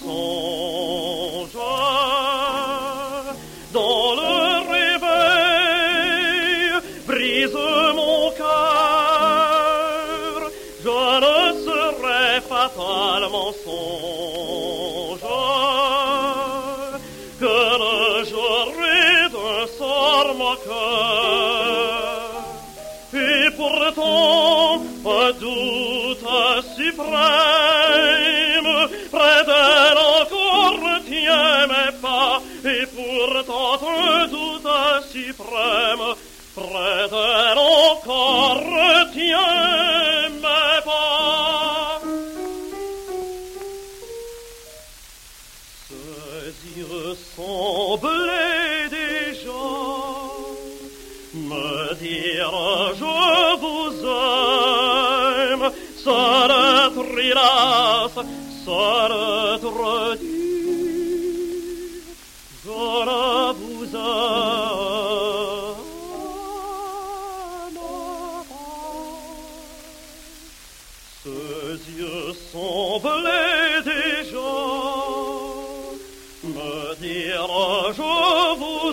songe. Dans le réveil, brise mon cœur. Je ne serai fatalement songe que le jouerai d'un sort moqueur. Et pourtant, un doute suprême, près d'elle encore retient mes pas, et pourtant un doute suprême, près d'elle encore retient mes pas. Ses yeux semblaient déjà. Me dire je ne vous aime pas. Ses yeux déjà me dire je vous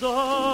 Oh.